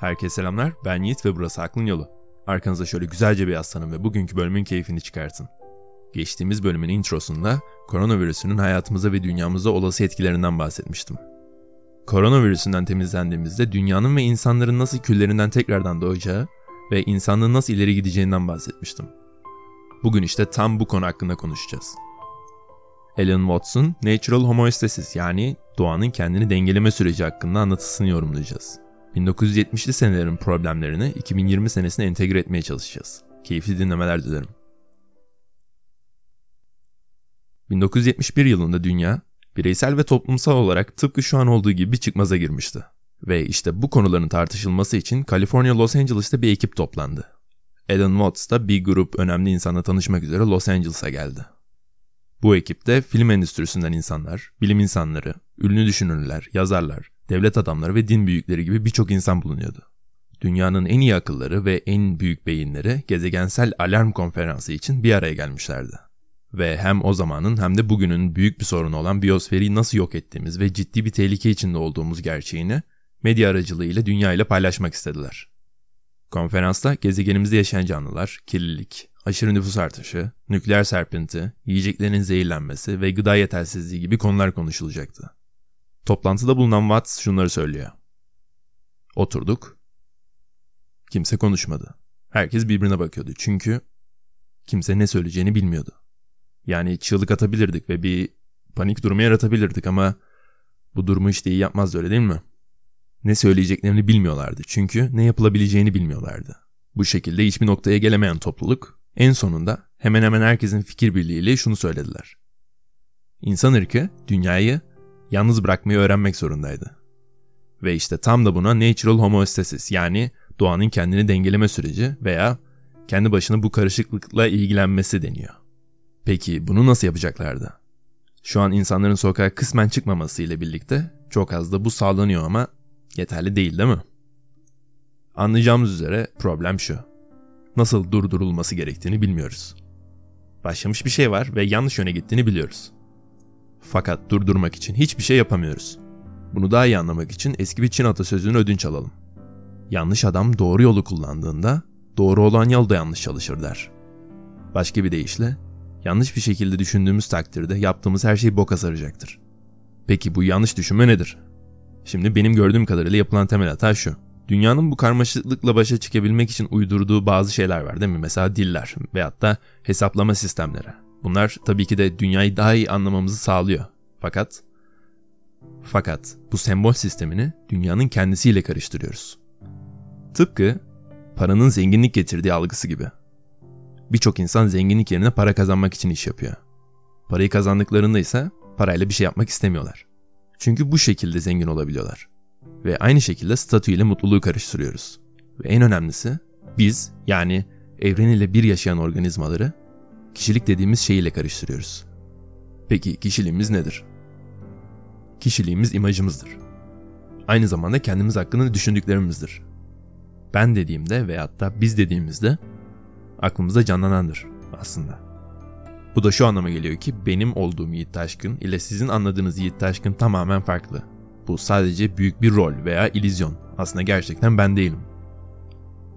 Herkese selamlar, ben Yiğit ve burası Aklın Yolu. Arkanıza şöyle güzelce bir yaslanın ve bugünkü bölümün keyfini çıkartın. Geçtiğimiz bölümün introsunda koronavirüsünün hayatımıza ve dünyamıza olası etkilerinden bahsetmiştim. Koronavirüsünden temizlendiğimizde dünyanın ve insanların nasıl küllerinden tekrardan doğacağı ve insanlığın nasıl ileri gideceğinden bahsetmiştim. Bugün işte tam bu konu hakkında konuşacağız. Alan Watson, Natural Homeostasis yani doğanın kendini dengeleme süreci hakkında anlatısını yorumlayacağız. 1970'li senelerin problemlerini 2020 senesine entegre etmeye çalışacağız. Keyifli dinlemeler dilerim. 1971 yılında dünya, bireysel ve toplumsal olarak tıpkı şu an olduğu gibi bir çıkmaza girmişti. Ve işte bu konuların tartışılması için Kaliforniya Los Angeles'ta bir ekip toplandı. Alan Watts da bir grup önemli insanla tanışmak üzere Los Angeles'a geldi. Bu ekipte film endüstrisinden insanlar, bilim insanları, ünlü düşünürler, yazarlar, devlet adamları ve din büyükleri gibi birçok insan bulunuyordu. Dünyanın en iyi akılları ve en büyük beyinleri gezegensel alarm konferansı için bir araya gelmişlerdi. Ve hem o zamanın hem de bugünün büyük bir sorunu olan biyosferi nasıl yok ettiğimiz ve ciddi bir tehlike içinde olduğumuz gerçeğini medya aracılığıyla dünya ile paylaşmak istediler. Konferansta gezegenimizde yaşayan canlılar, kirlilik, aşırı nüfus artışı, nükleer serpinti, yiyeceklerin zehirlenmesi ve gıda yetersizliği gibi konular konuşulacaktı. Toplantıda bulunan Watts şunları söylüyor. Oturduk. Kimse konuşmadı. Herkes birbirine bakıyordu çünkü kimse ne söyleyeceğini bilmiyordu. Yani çığlık atabilirdik ve bir panik durumu yaratabilirdik ama bu durumu işte iyi yapmazdı öyle değil mi? Ne söyleyeceklerini bilmiyorlardı çünkü ne yapılabileceğini bilmiyorlardı. Bu şekilde hiçbir noktaya gelemeyen topluluk en sonunda hemen hemen herkesin fikir birliğiyle şunu söylediler. İnsan ırkı dünyayı yalnız bırakmayı öğrenmek zorundaydı. Ve işte tam da buna natural homeostasis yani doğanın kendini dengeleme süreci veya kendi başına bu karışıklıkla ilgilenmesi deniyor. Peki bunu nasıl yapacaklardı? Şu an insanların sokağa kısmen çıkmaması ile birlikte çok az da bu sağlanıyor ama yeterli değil değil mi? Anlayacağımız üzere problem şu. Nasıl durdurulması gerektiğini bilmiyoruz. Başlamış bir şey var ve yanlış yöne gittiğini biliyoruz. Fakat durdurmak için hiçbir şey yapamıyoruz. Bunu daha iyi anlamak için eski bir Çin atasözünü ödünç alalım. Yanlış adam doğru yolu kullandığında doğru olan yol da yanlış çalışır der. Başka bir deyişle yanlış bir şekilde düşündüğümüz takdirde yaptığımız her şey boka saracaktır. Peki bu yanlış düşünme nedir? Şimdi benim gördüğüm kadarıyla yapılan temel hata şu. Dünyanın bu karmaşıklıkla başa çıkabilmek için uydurduğu bazı şeyler var değil mi? Mesela diller veyahut da hesaplama sistemleri. Bunlar tabii ki de dünyayı daha iyi anlamamızı sağlıyor. Fakat fakat bu sembol sistemini dünyanın kendisiyle karıştırıyoruz. Tıpkı paranın zenginlik getirdiği algısı gibi. Birçok insan zenginlik yerine para kazanmak için iş yapıyor. Parayı kazandıklarında ise parayla bir şey yapmak istemiyorlar. Çünkü bu şekilde zengin olabiliyorlar. Ve aynı şekilde statü ile mutluluğu karıştırıyoruz. Ve en önemlisi biz yani evren ile bir yaşayan organizmaları kişilik dediğimiz şeyiyle karıştırıyoruz. Peki kişiliğimiz nedir? Kişiliğimiz imajımızdır. Aynı zamanda kendimiz hakkında düşündüklerimizdir. Ben dediğimde veyahut da biz dediğimizde aklımıza canlanandır aslında. Bu da şu anlama geliyor ki benim olduğum Yiğit Taşkın ile sizin anladığınız Yiğit Taşkın tamamen farklı. Bu sadece büyük bir rol veya ilizyon. Aslında gerçekten ben değilim.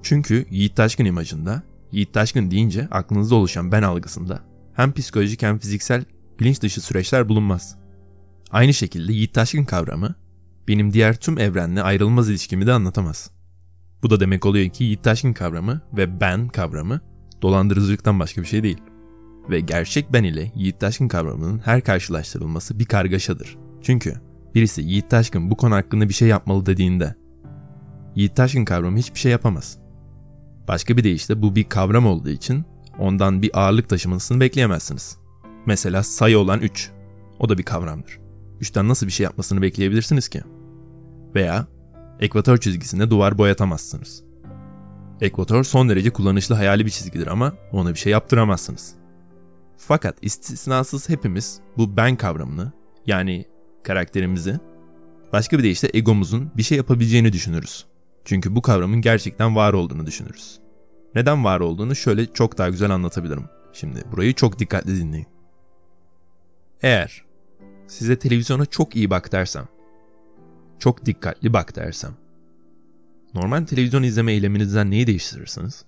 Çünkü Yiğit Taşkın imajında Yiğit Taşkın deyince aklınızda oluşan ben algısında hem psikolojik hem fiziksel bilinç dışı süreçler bulunmaz. Aynı şekilde Yiğit Taşkın kavramı benim diğer tüm evrenle ayrılmaz ilişkimi de anlatamaz. Bu da demek oluyor ki Yiğit Taşkın kavramı ve ben kavramı dolandırıcılıktan başka bir şey değil. Ve gerçek ben ile Yiğit Taşkın kavramının her karşılaştırılması bir kargaşadır. Çünkü birisi Yiğit Taşkın bu konu hakkında bir şey yapmalı dediğinde Yiğit Taşkın kavramı hiçbir şey yapamaz. Başka bir deyişle bu bir kavram olduğu için ondan bir ağırlık taşımasını bekleyemezsiniz. Mesela sayı olan 3. O da bir kavramdır. 3'ten nasıl bir şey yapmasını bekleyebilirsiniz ki? Veya ekvator çizgisinde duvar boyatamazsınız. Ekvator son derece kullanışlı hayali bir çizgidir ama ona bir şey yaptıramazsınız. Fakat istisnasız hepimiz bu ben kavramını yani karakterimizi başka bir deyişle egomuzun bir şey yapabileceğini düşünürüz. Çünkü bu kavramın gerçekten var olduğunu düşünürüz. Neden var olduğunu şöyle çok daha güzel anlatabilirim. Şimdi burayı çok dikkatli dinleyin. Eğer size televizyona çok iyi bak dersem, çok dikkatli bak dersem, normal televizyon izleme eyleminizden neyi değiştirirsiniz?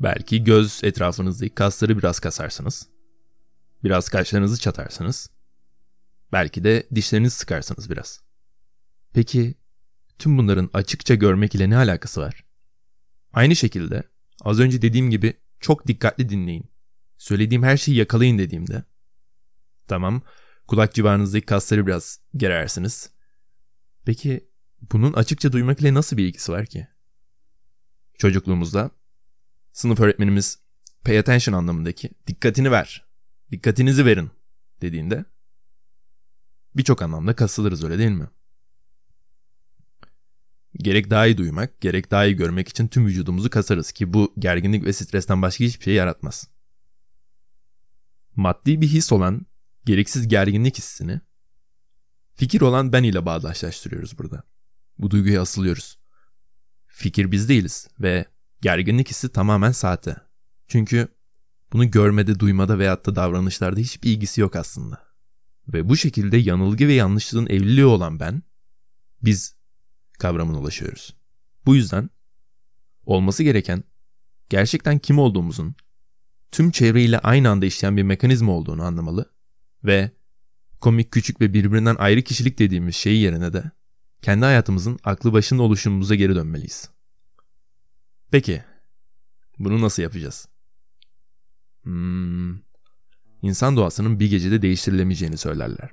Belki göz etrafınızdaki kasları biraz kasarsınız. Biraz kaşlarınızı çatarsınız. Belki de dişlerinizi sıkarsınız biraz. Peki tüm bunların açıkça görmek ile ne alakası var? Aynı şekilde az önce dediğim gibi çok dikkatli dinleyin. Söylediğim her şeyi yakalayın dediğimde. Tamam, kulak civarınızdaki kasları biraz gerersiniz. Peki bunun açıkça duymak ile nasıl bir ilgisi var ki? Çocukluğumuzda sınıf öğretmenimiz pay attention anlamındaki dikkatini ver, dikkatinizi verin dediğinde birçok anlamda kasılırız öyle değil mi? Gerek daha iyi duymak, gerek daha iyi görmek için tüm vücudumuzu kasarız ki bu gerginlik ve stresten başka hiçbir şey yaratmaz. Maddi bir his olan gereksiz gerginlik hissini fikir olan ben ile bağdaşlaştırıyoruz burada. Bu duyguya asılıyoruz. Fikir biz değiliz ve gerginlik hissi tamamen sahte. Çünkü bunu görmede, duymada veyahut da davranışlarda hiçbir ilgisi yok aslında. Ve bu şekilde yanılgı ve yanlışlığın evliliği olan ben, biz kavramına ulaşıyoruz. Bu yüzden olması gereken gerçekten kim olduğumuzun tüm çevreyle aynı anda işleyen bir mekanizma olduğunu anlamalı ve komik küçük ve birbirinden ayrı kişilik dediğimiz şeyi yerine de kendi hayatımızın aklı başında oluşumumuza geri dönmeliyiz. Peki, bunu nasıl yapacağız? Hmm, insan doğasının bir gecede değiştirilemeyeceğini söylerler.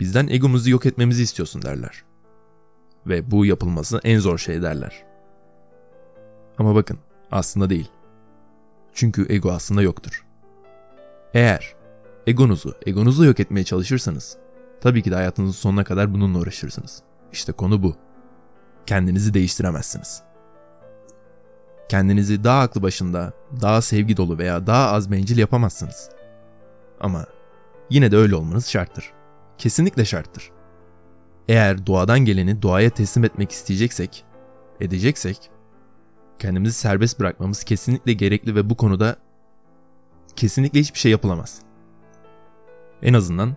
Bizden egomuzu yok etmemizi istiyorsun derler. Ve bu yapılması en zor şey derler. Ama bakın, aslında değil. Çünkü ego aslında yoktur. Eğer egonuzu, egonuzu yok etmeye çalışırsanız, tabii ki de hayatınızın sonuna kadar bununla uğraşırsınız. İşte konu bu. Kendinizi değiştiremezsiniz. Kendinizi daha aklı başında, daha sevgi dolu veya daha az bencil yapamazsınız. Ama yine de öyle olmanız şarttır. Kesinlikle şarttır. Eğer doğadan geleni doğaya teslim etmek isteyeceksek, edeceksek, kendimizi serbest bırakmamız kesinlikle gerekli ve bu konuda kesinlikle hiçbir şey yapılamaz. En azından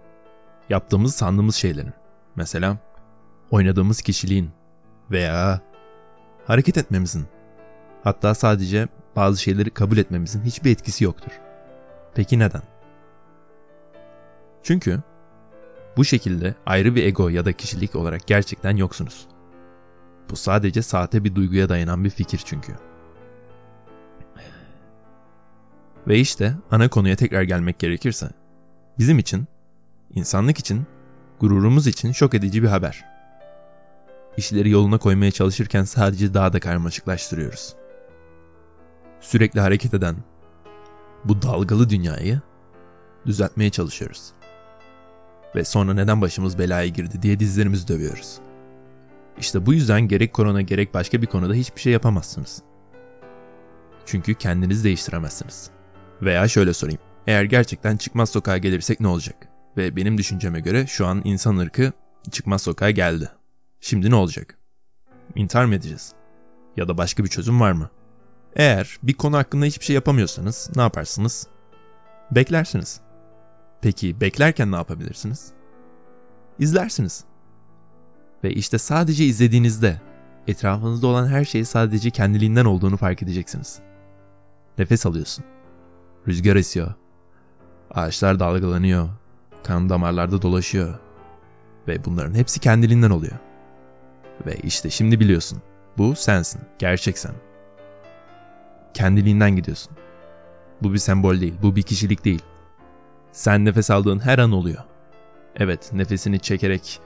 yaptığımız sandığımız şeylerin. Mesela oynadığımız kişiliğin veya hareket etmemizin hatta sadece bazı şeyleri kabul etmemizin hiçbir etkisi yoktur. Peki neden? Çünkü bu şekilde ayrı bir ego ya da kişilik olarak gerçekten yoksunuz. Bu sadece sahte bir duyguya dayanan bir fikir çünkü. Ve işte ana konuya tekrar gelmek gerekirse, bizim için, insanlık için, gururumuz için şok edici bir haber. İşleri yoluna koymaya çalışırken sadece daha da karmaşıklaştırıyoruz. Sürekli hareket eden bu dalgalı dünyayı düzeltmeye çalışıyoruz. Ve sonra neden başımız belaya girdi diye dizlerimizi dövüyoruz. İşte bu yüzden gerek korona gerek başka bir konuda hiçbir şey yapamazsınız. Çünkü kendinizi değiştiremezsiniz. Veya şöyle sorayım. Eğer gerçekten çıkmaz sokağa gelirsek ne olacak? Ve benim düşünceme göre şu an insan ırkı çıkmaz sokağa geldi. Şimdi ne olacak? İntihar mı edeceğiz? Ya da başka bir çözüm var mı? Eğer bir konu hakkında hiçbir şey yapamıyorsanız ne yaparsınız? Beklersiniz. Peki beklerken ne yapabilirsiniz? İzlersiniz. Ve işte sadece izlediğinizde etrafınızda olan her şey sadece kendiliğinden olduğunu fark edeceksiniz. Nefes alıyorsun. Rüzgar esiyor. Ağaçlar dalgalanıyor. Kan damarlarda dolaşıyor. Ve bunların hepsi kendiliğinden oluyor. Ve işte şimdi biliyorsun. Bu sensin. Gerçek sen. Kendiliğinden gidiyorsun. Bu bir sembol değil. Bu bir kişilik değil. Sen nefes aldığın her an oluyor. Evet, nefesini çekerek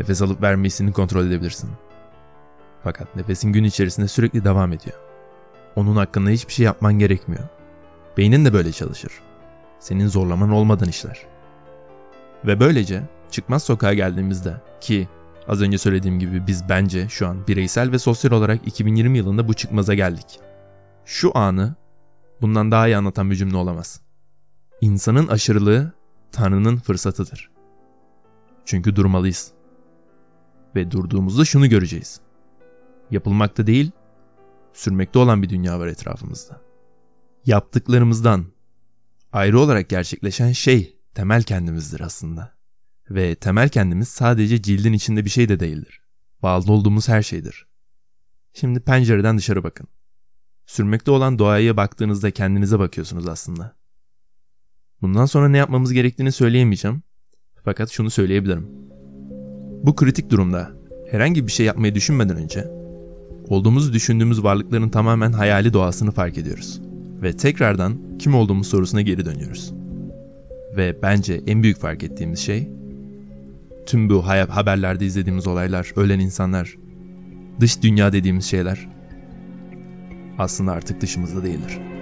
nefes alıp vermesini kontrol edebilirsin. Fakat nefesin gün içerisinde sürekli devam ediyor. Onun hakkında hiçbir şey yapman gerekmiyor. Beynin de böyle çalışır. Senin zorlaman olmadan işler. Ve böylece çıkmaz sokağa geldiğimizde ki az önce söylediğim gibi biz bence şu an bireysel ve sosyal olarak 2020 yılında bu çıkmaza geldik. Şu anı bundan daha iyi anlatan bir cümle olamaz. İnsanın aşırılığı Tanrı'nın fırsatıdır. Çünkü durmalıyız. Ve durduğumuzda şunu göreceğiz. Yapılmakta değil, sürmekte olan bir dünya var etrafımızda. Yaptıklarımızdan ayrı olarak gerçekleşen şey temel kendimizdir aslında. Ve temel kendimiz sadece cildin içinde bir şey de değildir. bağlı olduğumuz her şeydir. Şimdi pencereden dışarı bakın. Sürmekte olan doğaya baktığınızda kendinize bakıyorsunuz aslında. Bundan sonra ne yapmamız gerektiğini söyleyemeyeceğim. Fakat şunu söyleyebilirim. Bu kritik durumda herhangi bir şey yapmayı düşünmeden önce olduğumuzu düşündüğümüz varlıkların tamamen hayali doğasını fark ediyoruz ve tekrardan kim olduğumuz sorusuna geri dönüyoruz. Ve bence en büyük fark ettiğimiz şey tüm bu haberlerde izlediğimiz olaylar, ölen insanlar, dış dünya dediğimiz şeyler aslında artık dışımızda değildir.